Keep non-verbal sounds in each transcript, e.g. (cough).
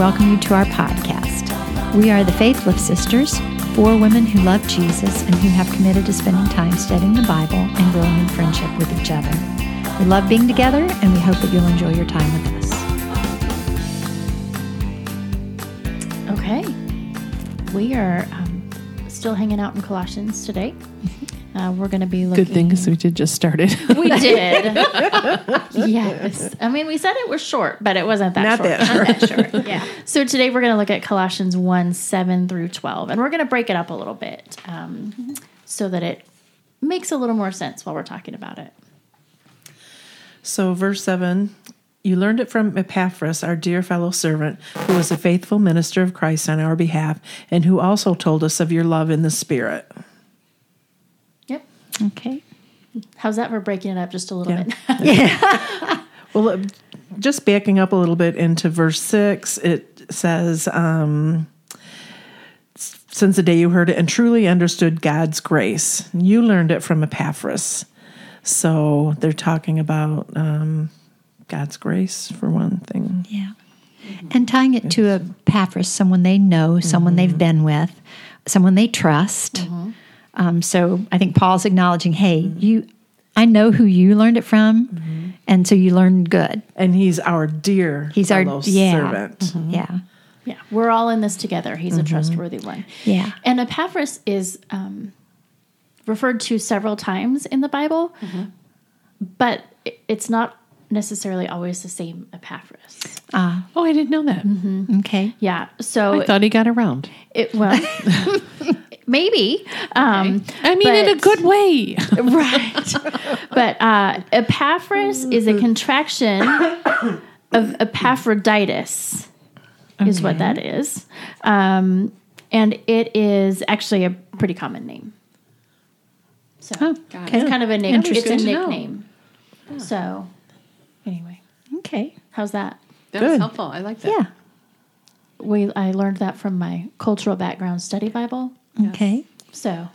welcome you to our podcast. We are the Faith Lift Sisters, four women who love Jesus and who have committed to spending time studying the Bible and growing in friendship with each other. We love being together and we hope that you'll enjoy your time with us. Okay. We are um, still hanging out in Colossians today. Uh, we're going to be looking. Good thing because we did just started. (laughs) We did. (laughs) yes. I mean, we said it was short, but it wasn't that Not short. that Not that short. Yeah. So today we're going to look at Colossians 1 7 through 12. And we're going to break it up a little bit um, so that it makes a little more sense while we're talking about it. So, verse 7 You learned it from Epaphras, our dear fellow servant, who was a faithful minister of Christ on our behalf, and who also told us of your love in the Spirit. Yep. Okay. How's that for breaking it up just a little Yeah. bit? (laughs) Yeah. (laughs) well, just backing up a little bit into verse 6, it says, um, Since the day you heard it and truly understood God's grace, you learned it from Epaphras. So, they're talking about um, God's grace for one thing. Yeah. And tying it to a Epaphras, someone they know, someone they've been with, someone they trust. Um, so I think Paul's acknowledging, hey, you, I know who you learned it from, and so you learned good. And he's our dear He's our yeah, servant. yeah, yeah. We're all in this together. He's a trustworthy one. yeah. And Epaphras is um, referred to several times in the Bible, but it's not necessarily always the same Epaphras. Ah, oh, I didn't know that. okay. Yeah, so I thought he got around. it well, (laughs) (laughs) maybe. Um, I mean, in a good way. (laughs) right? (laughs) but uh, Epaphras is a contraction of Epaphroditus, is what that is, um, and it is actually a pretty common name. So it's kind of a nick- it's a Interesting to know. nickname. So anyway, Okay. how's that? That was helpful. I like that. Yeah. We I learned that from my cultural background study Bible. Okay. So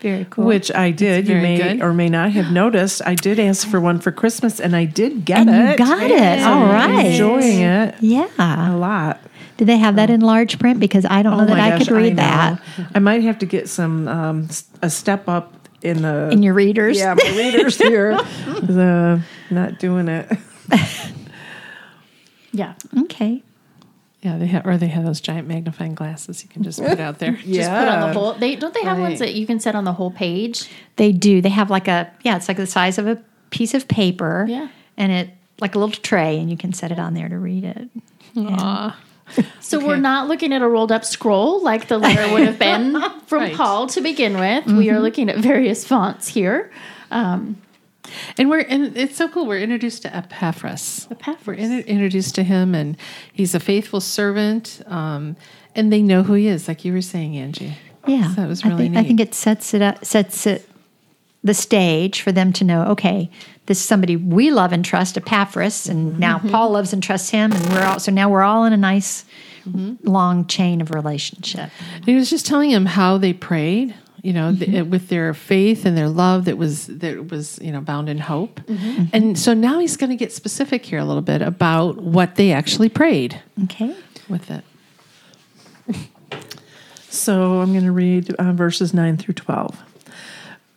Very cool. Which I did. You may good. or may not have (gasps) noticed. I did ask for one for Christmas, and I did get and it. you got it. All I'm enjoying it Yeah. a lot. Did they have that in large print? Because I don't know Oh that my I could read know. that I might have to get some um, a step up in the in your readers. yeah my readers here. (laughs) the not doing it. (laughs) yeah, Okay. Yeah, they have, or they have those giant magnifying glasses you can just put out there. yeah. (laughs) just put on the Yeah. whole. They don't they have ones that you can set on the whole page. They do. They have like a yeah, it's like the size of a piece of paper. Yeah. And it like a little tray and you can set it on there to read it. Aw. (laughs) So we're not looking at a rolled up scroll like the letter would have been (laughs) from Right. Paul to begin with. We are looking at various fonts here. Um, And we're and it's so cool. We're introduced to Epaphras. Epaphras. We're in, introduced to him, and he's a faithful servant. Um, and they know who he is, like you were saying, Angie. Yeah. so that was I really think, neat. I think it sets it up sets it the stage for them to know, okay, this is somebody we love and trust, Epaphras, and mm-hmm. now mm-hmm. Paul loves and trusts him, and we're all so now we're all in a nice mm-hmm. long chain of relationship. And he was just telling him how they prayed. You know, th- with their faith and their love that was that was you know bound in hope. And so now he's going to get specific here a little bit about what they actually prayed Okay. with it. So I'm going to read uh, verses 9 through 12.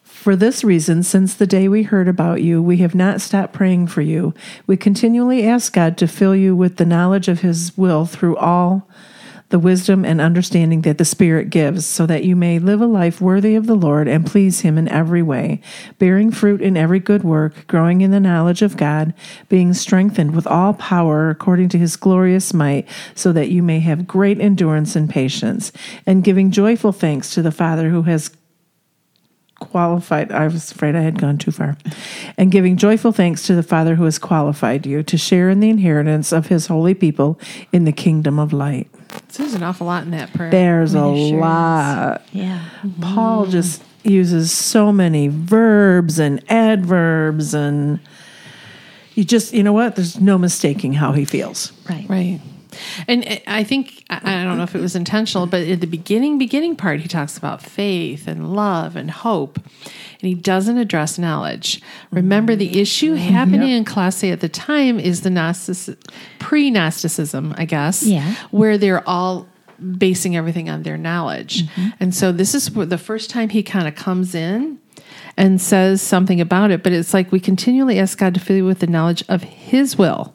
For this reason, since the day we heard about you, we have not stopped praying for you. We continually ask God to fill you with the knowledge of His will through all the wisdom and understanding that the Spirit gives, so that you may live a life worthy of the Lord and please Him in every way, bearing fruit in every good work, growing in the knowledge of God, being strengthened with all power according to His glorious might, so that you may have great endurance and patience, and giving joyful thanks to the Father who has qualified I was afraid I had gone too far. And giving joyful thanks to the Father who has qualified you to share in the inheritance of his holy people in the kingdom of light. So there's an awful lot in that prayer. There's a There sure is. lot. Yeah. Paul just uses so many verbs and adverbs and you just you know what? There's no mistaking how he feels. Right. Right. And I- think I don't know if it was intentional, but at the beginning, beginning part, he talks about faith and love and hope, and he doesn't address knowledge. Remember, the issue mm-hmm. happening in Colossae at the time is the Gnostic, pre-Gnosticism, I guess, Yeah. where they're all basing everything on their knowledge. Mm-hmm. And so this is the first time he kind of comes in and says something about it, but it's like we continually ask God to fill you with the knowledge of his will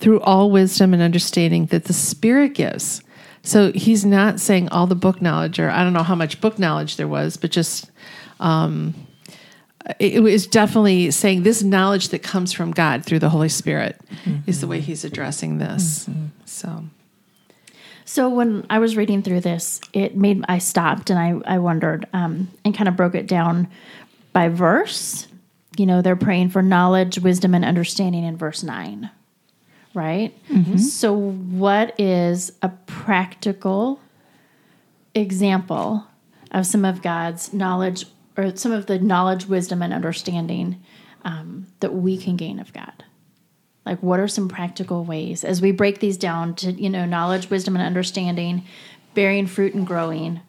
through all wisdom and understanding that the Spirit gives. So he's not saying all the book knowledge, or I don't know how much book knowledge there was, but just um, it, was definitely saying this knowledge that comes from God through the Holy Spirit is the way he's addressing this. So So when I was reading through this, it made I stopped and I I wondered um, and kind of broke it down by verse. You know, they're praying for knowledge, wisdom, and understanding in verse nine, right? So, what is a practical example of some of God's knowledge or some of the knowledge, wisdom, and understanding um, that we can gain of God? Like, what are some practical ways as we break these down to, you know, knowledge, wisdom, and understanding, bearing fruit and growing,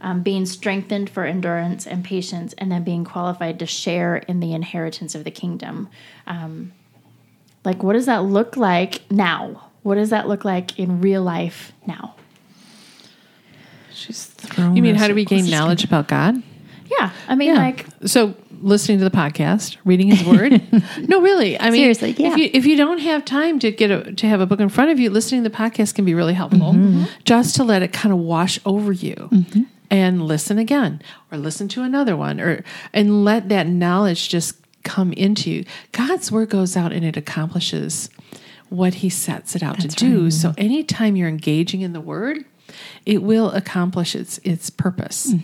um, being strengthened for endurance and patience, and then being qualified to share in the inheritance of the kingdom? Um, like, what does that look like now? What does that look like in real life now? She's thrown. you mean how do we a gain question. knowledge about God? Yeah, I mean, like, so listening to the podcast, reading His Word. (laughs) no, really. I mean, Seriously, yeah. If you if you don't have time to get a to have a book in front of you, listening to the podcast can be really helpful. Mm-hmm. Just to let it kind of wash over you. And listen again, or listen to another one, or and let that knowledge just come into you. God's word goes out and it accomplishes what He sets it out to do. So anytime you're engaging in the Word, it will accomplish its its purpose.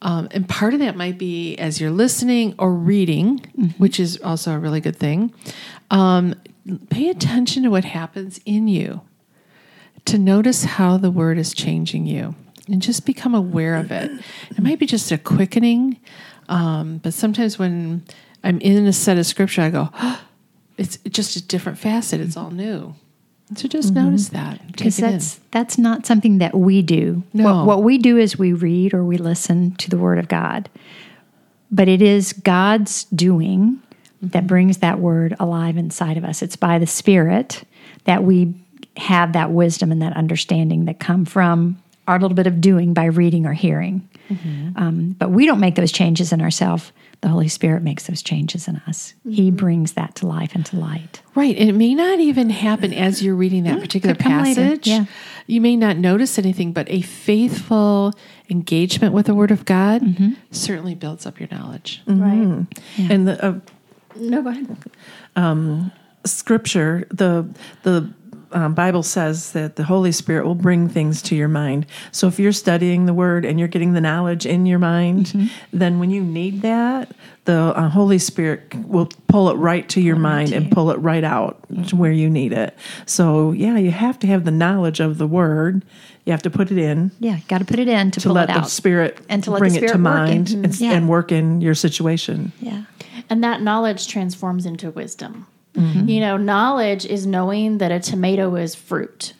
Um, and part of that might be as you're listening or reading, which is also a really good thing. Um, pay attention to what happens in you, to notice how the word is changing you, and just become aware of it. It might be just a quickening, um, but sometimes when I'm in a set of scripture, I go, (gasps) it's just a different facet. It's all new. So just mm-hmm. notice that. because in. that's that's not something that we do. No. What, what we do is we read or we listen to the Word of God, but it is God's doing that mm-hmm. brings that Word alive inside of us. It's by the Spirit that we have that wisdom and that understanding that come from our little bit of doing by reading or hearing. Mm-hmm. Um, but we don't make those changes in ourselves. The Holy Spirit makes those changes in us. He brings that to life and to light. Right. And it may not even happen as you're reading that particular could come later, passage. yeah. You may not notice anything, but a faithful engagement with the Word of God Mm-hmm. certainly builds up your knowledge. right? And the uh, No, go ahead. scripture, the the um, Bible says that the Holy Spirit will bring things to your mind. So if you're studying the Word and you're getting the knowledge in your mind, then when you need that, the uh, Holy Spirit will pull it right to your mind and pull it right out to where you need it. So yeah, you have to have the knowledge of the Word. You have to put it in Yeah, got to put it in to, to let the. Spirit And to let the bring it Spirit to mind and, Yeah. and work in your situation. yeah. And that knowledge transforms into wisdom. Mm-hmm. You know, knowledge is knowing that a tomato is fruit.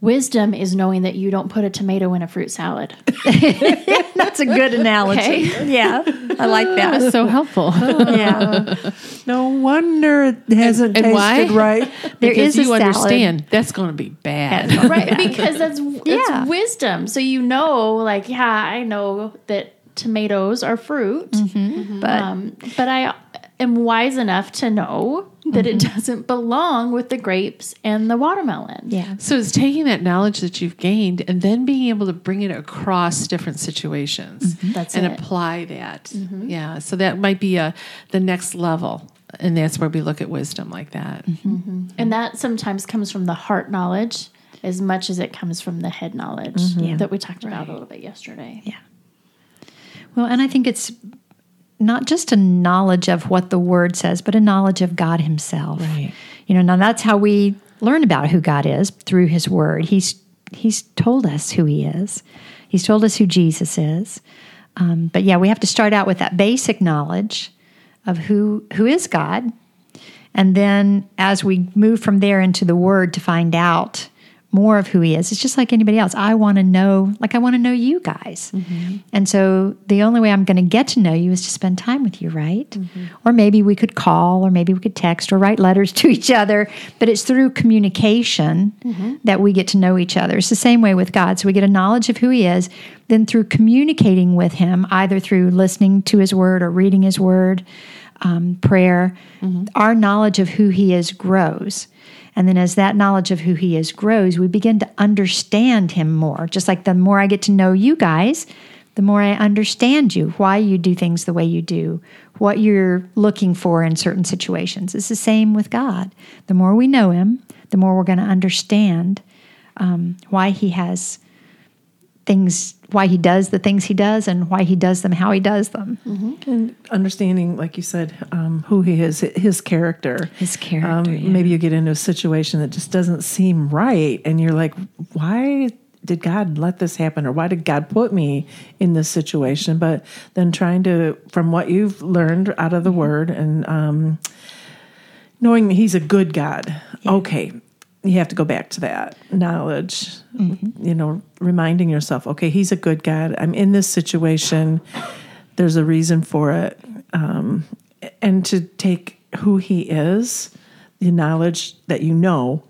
Wisdom is knowing that you don't put a tomato in a fruit salad. (laughs) That's a good analogy. Okay. Yeah, I like that. That's so helpful. (laughs) Yeah, No wonder it hasn't and why? tasted right. (laughs) there because is a you salad. understand that's going to be bad. right, because that's it's Yeah. wisdom. So you know, like, yeah, I know that tomatoes are fruit, but um, but I am wise enough to know that it mm-hmm. doesn't belong with the grapes and the watermelon. yeah, So it's taking that knowledge that you've gained and then being able to bring it across different situations mm-hmm. That's and it. apply that. Mm-hmm. Yeah. So that might be a the next level. And that's where we look at wisdom like that. And that sometimes comes from the heart knowledge as much as it comes from the head knowledge Yeah. that we talked about a little bit yesterday. yeah. Well, and I think it's not just a knowledge of what the word says, but a knowledge of God Himself. Right. You know, now that's how we learn about who God is through His Word. He's He's told us who He is. He's told us who Jesus is. Um, but yeah, we have to start out with that basic knowledge of who who is God, And then as we move from there into the Word to find out more of who He is, it's just like anybody else. I want to know, like I want to know you guys. Mm-hmm. And so the only way I'm going to get to know you is to spend time with you, right? Mm-hmm. Or maybe we could call, or maybe we could text, or write letters (laughs) to each other. But it's through communication mm-hmm. that we get to know each other. It's the same way with God. So we get a knowledge of who He is. Then through communicating with Him, either through listening to His Word or reading His Word, um, prayer, our knowledge of who He is grows. And then as that knowledge of who He is grows, we begin to understand Him more. Just like the more I get to know you guys, the more I understand you, why you do things the way you do, what you're looking for in certain situations. It's the same with God. The more we know Him, the more we're going to understand um, why He has things, why He does the things He does, and why He does them how He does them. And understanding, like you said, um, who he is, his character. His character, Um, yeah. Maybe you get into a situation that just doesn't seem right, and you're like, why did God let this happen? Or why did God put me in this situation? But then trying to, from what you've learned out of the word and um, knowing that he's a good God, okay, you have to go back to that knowledge, you know, reminding yourself, okay, he's a good God. I'm in this situation. There's a reason for it. Um, and to take who he is, the knowledge that you know,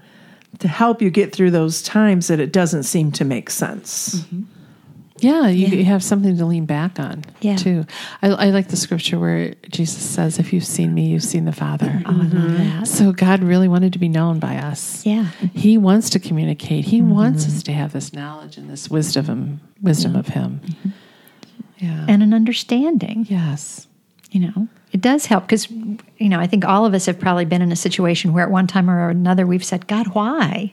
to help you get through those times that it doesn't seem to make sense. Yeah, you, you have something to lean back on Yeah. too. I, I like the scripture where Jesus says, "If you've seen me, you've seen the Father." Mm-hmm. I love mm-hmm. that. So God really wanted to be known by us. Yeah. He wants to communicate. He mm-hmm. wants us to have this knowledge and this wisdom, wisdom of Him. Yeah. And an understanding. yes. you know it does help because you know i think all of us have probably been in a situation where at one time or another we've said god why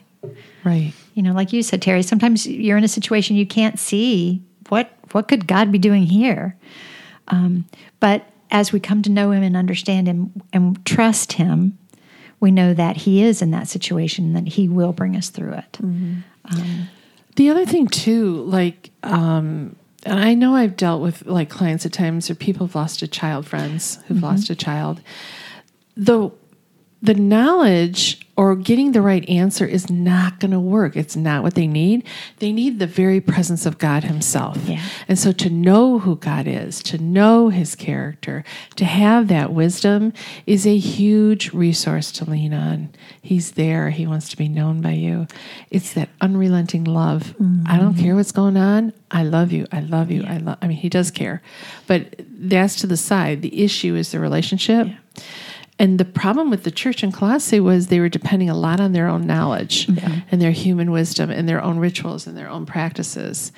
Right. You know like you said terry sometimes you're in a situation you can't see what what could god be doing here? Um, but as we come to know him and understand him and trust him we know that he is in that situation and that he will bring us through it. The other thing too, like, um, and I know I've dealt with like clients at times or people have lost a child, friends who've lost a child. The the knowledge or getting the right answer is not going to work. It's not what they need. They need the very presence of God Himself. Yeah. And so to know who God is, to know His character, to have that wisdom is a huge resource to lean on. He's there. He wants to be known by you. It's that unrelenting love. I don't mm-hmm. care what's going on. I love you. I love you. I love. I mean, He does care, but that's to the side. The issue is the relationship. And the problem with the church in Colossae was they were depending a lot on their own knowledge and their human wisdom and their own rituals and their own practices.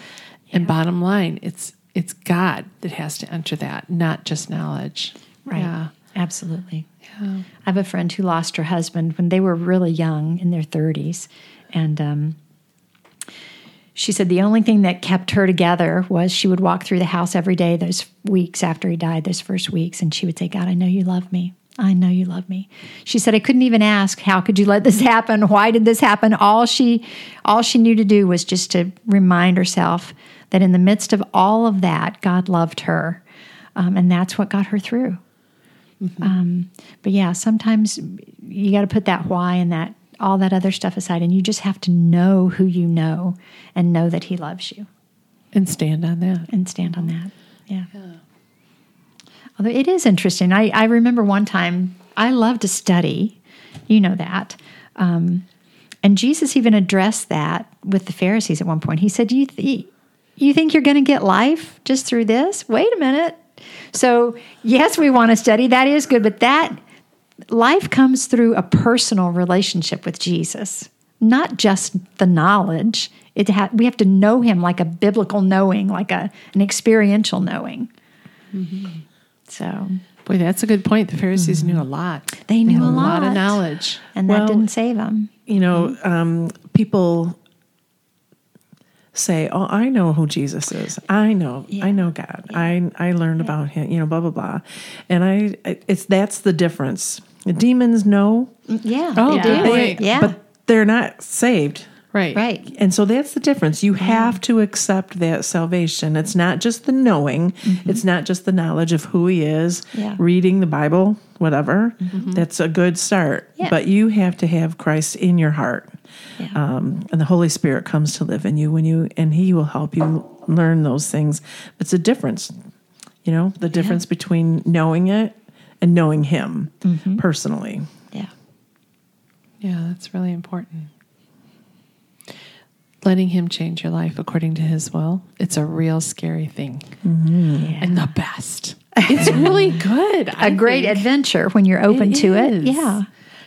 And bottom line, it's it's God that has to enter that, not just knowledge. Right. Yeah. Absolutely. I have a friend who lost her husband when they were really young in their 30s. And um, she said the only thing that kept her together was she would walk through the house every day those weeks after he died, those first weeks, and she would say, God, I know you love me. I know you love me. She said I couldn't even ask, how could you let this happen? Why did this happen? All she all she knew to do was just to remind herself that in the midst of all of that, God loved her. Um, and that's what got her through. Um, but yeah, sometimes you got to put that why and that all that other stuff aside, and you just have to know who you know and know that He loves you And stand on that. and stand on that. Yeah. Although it is interesting. I, I remember one time I love to study. You know that. Um, and Jesus even addressed that with the Pharisees at one point. He said, "You th- you think you're going to get life just through this? Wait a minute." So yes, we want to study. That is good, but that life comes through a personal relationship with Jesus, not just the knowledge. It ha- we have to know Him like a biblical knowing, like a an experiential knowing. So Boy, that's a good point. The Pharisees knew a lot. they knew had a a lot of knowledge. and that didn't save them. You know, um, people say, "Oh, I know who Jesus is. I know, I know God. I I learned about Him. You know, blah blah blah." And I, it's that's the difference. The demons know, Yeah, Oh, they good point. Yeah, but they're not saved. Right. Right. And so that's the difference. You mm-hmm. have to accept that salvation. It's not just the knowing, mm-hmm. it's not just the knowledge of who he is, Yeah. reading the Bible, whatever. Mm-hmm. That's a good start. Yeah. But you have to have Christ in your heart. Yeah. Um, and the Holy Spirit comes to live in you when you and he will help you learn those things. It's a difference. You know, the difference between knowing it and knowing him personally. Yeah. Yeah, that's really important. Letting him change your life according to his will. It's a real scary thing. Mm-hmm. And the best. It's really (laughs) good. A great adventure when you're open to it. Yeah.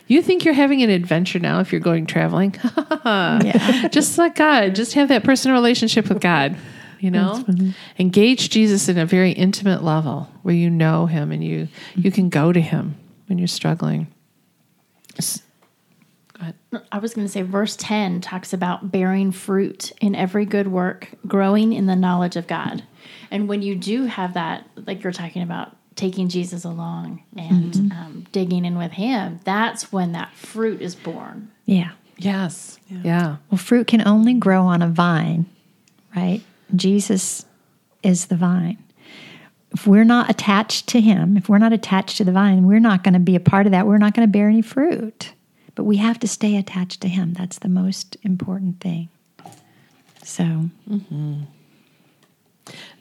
You think you're having an adventure now if you're going traveling? (laughs) Yeah. just like God, just have that personal relationship with God, you know? Engage Jesus in a very intimate level where you know him and you you can go to him when you're struggling. S- Go ahead. I was going to say, verse 10 talks about bearing fruit in every good work, growing in the knowledge of God. And when you do have that, like you're talking about taking Jesus along and um, digging in with Him, that's when that fruit is born. Yeah. Yes. Yeah. Well, fruit can only grow on a vine, right? Jesus is the vine. If we're not attached to him, if we're not attached to the vine, we're not going to be a part of that. We're not going to bear any fruit. But we have to stay attached to him. That's the most important thing. So,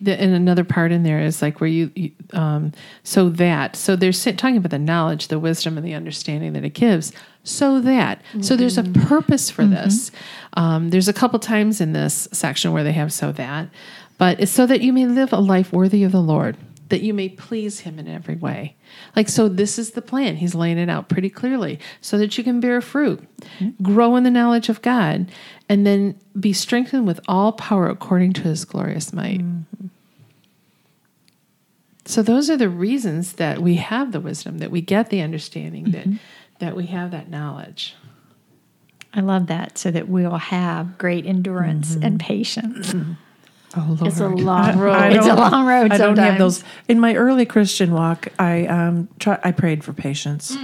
The, and another part in there is like where you, you um, so that so they're talking about the knowledge, the wisdom, and the understanding that it gives. So that so there's a purpose for this. Um, there's a couple times in this section where they have so that, but it's so that you may live a life worthy of the Lord, that you may please Him in every way. Like so, this is the plan. He's laying it out pretty clearly, so that you can bear fruit, grow in the knowledge of God, and then be strengthened with all power according to His glorious might. Mm-hmm. So those are the reasons that we have the wisdom, that we get the understanding, that mm-hmm. that we have that knowledge. I love that so that we'll have great endurance and mm-hmm. patience. (clears throat) Oh Lord. It's a (laughs) long road. I It's a long road I don't have those. In my early Christian walk, I um try, I prayed for patience.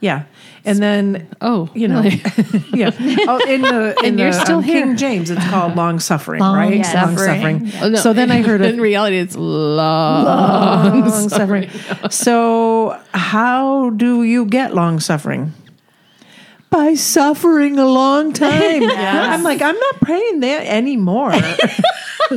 Yeah, and then oh, you know, really? (laughs) yeah. Oh, in the (laughs) in And you're the, still um, here. King James, it's called (gasps) long suffering, right? Long suffering. Oh, no. So then I heard in reality it's long. long suffering. So how do you get long suffering? By suffering a long (laughs) time. I'm like, I'm not praying that anymore. (laughs)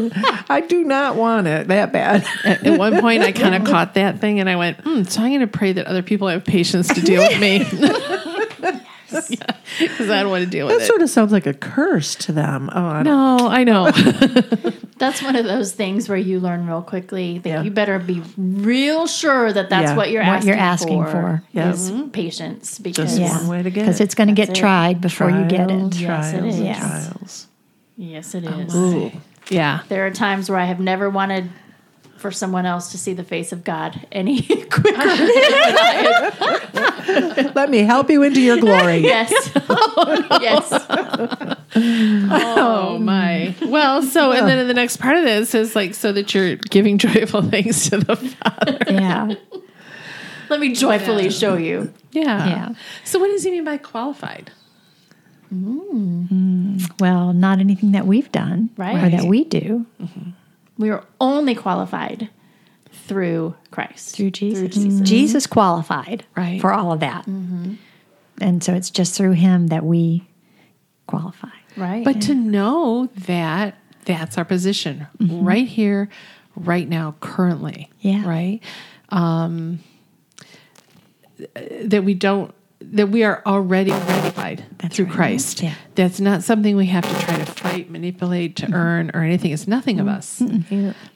I do not want it that bad. At, at one point, I kind of caught that thing, and I went, mm, "So I'm going to pray that other people have patience to deal with me, (laughs) (laughs) because I don't want to deal with That it." That sort of sounds like a curse to them. Oh, I no, I know. (laughs) That's one of those things where you learn real quickly that Yeah. you better be real sure that that's Yeah. what you're What asking you're asking for. for. Yeah. Is patience because Just one way to get Because it. it's going to get it. tried before you get it. Trials, Yes, it trials, is. and Yes. trials. yes, it oh, is. Ooh. yeah, There are times where I have never wanted for someone else to see the face of God any (laughs) quicker. (laughs) Let me help you into your glory. (laughs) yes, oh, yes. Oh my. Well, so and then in the next part of this is like so that you're giving joyful thanks to the Father. Yeah. Let me joyfully show you. Yeah. Yeah. So what does he mean by qualified? Mm. Hmm. Well, not anything that we've done right. or that we do mm-hmm. We are only qualified through Christ, through Jesus. Mm-hmm. Jesus. Jesus qualified Right. for all of that. Mm-hmm. And so it's just through him that we qualify. Right. But to know that that's our position mm-hmm. right here, right now, currently. Yeah. Right. Um, that we don't that we are already qualified That's through right. Christ. Yeah. That's not something we have to try to fight, manipulate, to earn, or anything. It's nothing of us.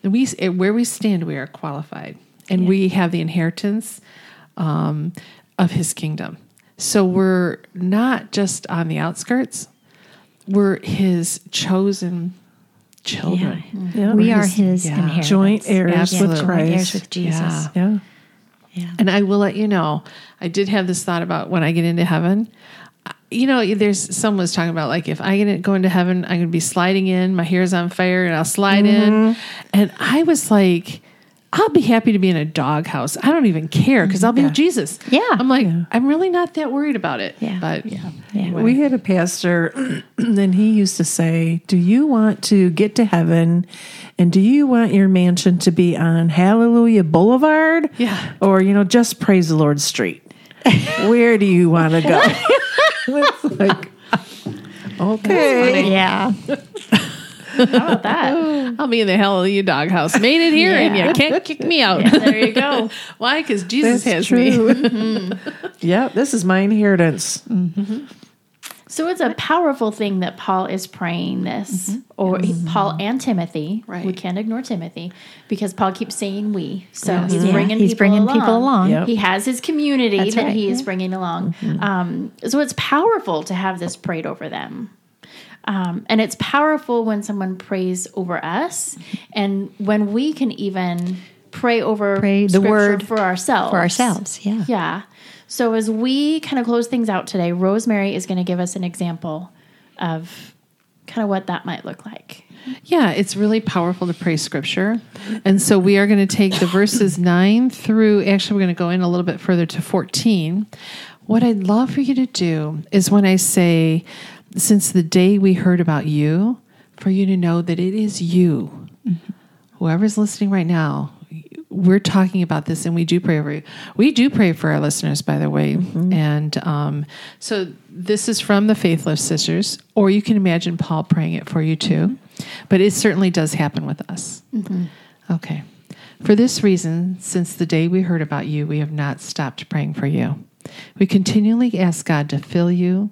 We where we stand, we are qualified, and we have the inheritance um, of His kingdom. So we're not just on the outskirts; we're His chosen children. Yeah. We are his- his yeah. Joint heirs Absolutely. with Joint Christ. heirs with Jesus. Yeah. Yeah. And I will let you know, I did have this thought about when I get into heaven. You know, there's someone was talking about like if I get go into heaven, I'm going to be sliding in, my hair's on fire, and I'll slide in. Mm-hmm. And I was like, I'll be happy to be in a doghouse. I don't even care because I'll be with Jesus. Yeah. I'm like, I'm really not that worried about it. Yeah. But Yeah. We had a pastor, (clears throat) and he used to say, Do you want to get to heaven? And do you want your mansion to be on Hallelujah Boulevard? Yeah. Or, you know, just Praise the Lord Street? Where do you want to go? (laughs) (laughs) it's like, okay. Yeah. (laughs) How about that? (laughs) I'll be in the hell you doghouse. Made it here and you can't kick me out. there you go. (laughs) Why? Because Jesus That's has me. true. (laughs) Mm-hmm. yep, this is my inheritance. Mm-hmm. So it's a powerful thing that Paul is praying this, mm-hmm. or he- Paul and Timothy. Right. We can't ignore Timothy because Paul keeps saying we. So Yes. he's Yeah, bringing he's people bringing along. people along. Yep. He has his community That's that right, he is yeah. bringing along. Um, so it's powerful to have this prayed over them. Um, and it's powerful when someone prays over us and when we can even pray over Pray the word for ourselves. For ourselves. Yeah. Yeah. So as we kind of close things out today, Rosemary is going to give us an example of kind of what that might look like. Yeah, it's really powerful to pray scripture. And so we are going to take the verses 9 through, actually, we're going to go in a little bit further to 14. What I'd love for you to do is when I say, since the day we heard about you, for you to know that it is you. Mm-hmm. Whoever's listening right now, we're talking about this and we do pray over you. We do pray for our listeners, by the way. Mm-hmm. And um, so this is from the Faith Lift Sisters, or you can imagine Paul praying it for you too. Mm-hmm. But it certainly does happen with us. Okay. For this reason, since the day we heard about you, we have not stopped praying for you. We continually ask God to fill you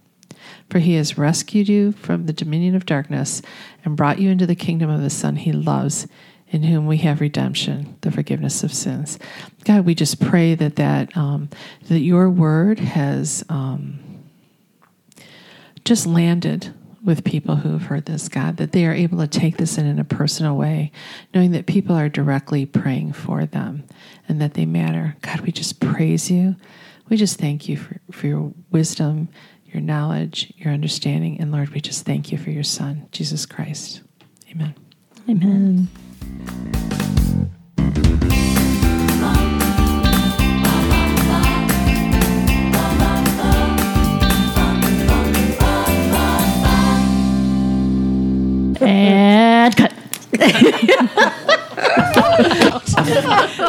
For he has rescued you from the dominion of darkness and brought you into the kingdom of the Son he loves, in whom we have redemption, the forgiveness of sins. God, we just pray that that um, that your word has um, just landed with people who have heard this, God, that they are able to take this in in a personal way, knowing that people are directly praying for them and that they matter. God, we just praise you. We just thank you for, for your wisdom, your knowledge, your understanding. And Lord, we just thank you for your Son, Jesus Christ. Amen. Amen. And cut. (laughs)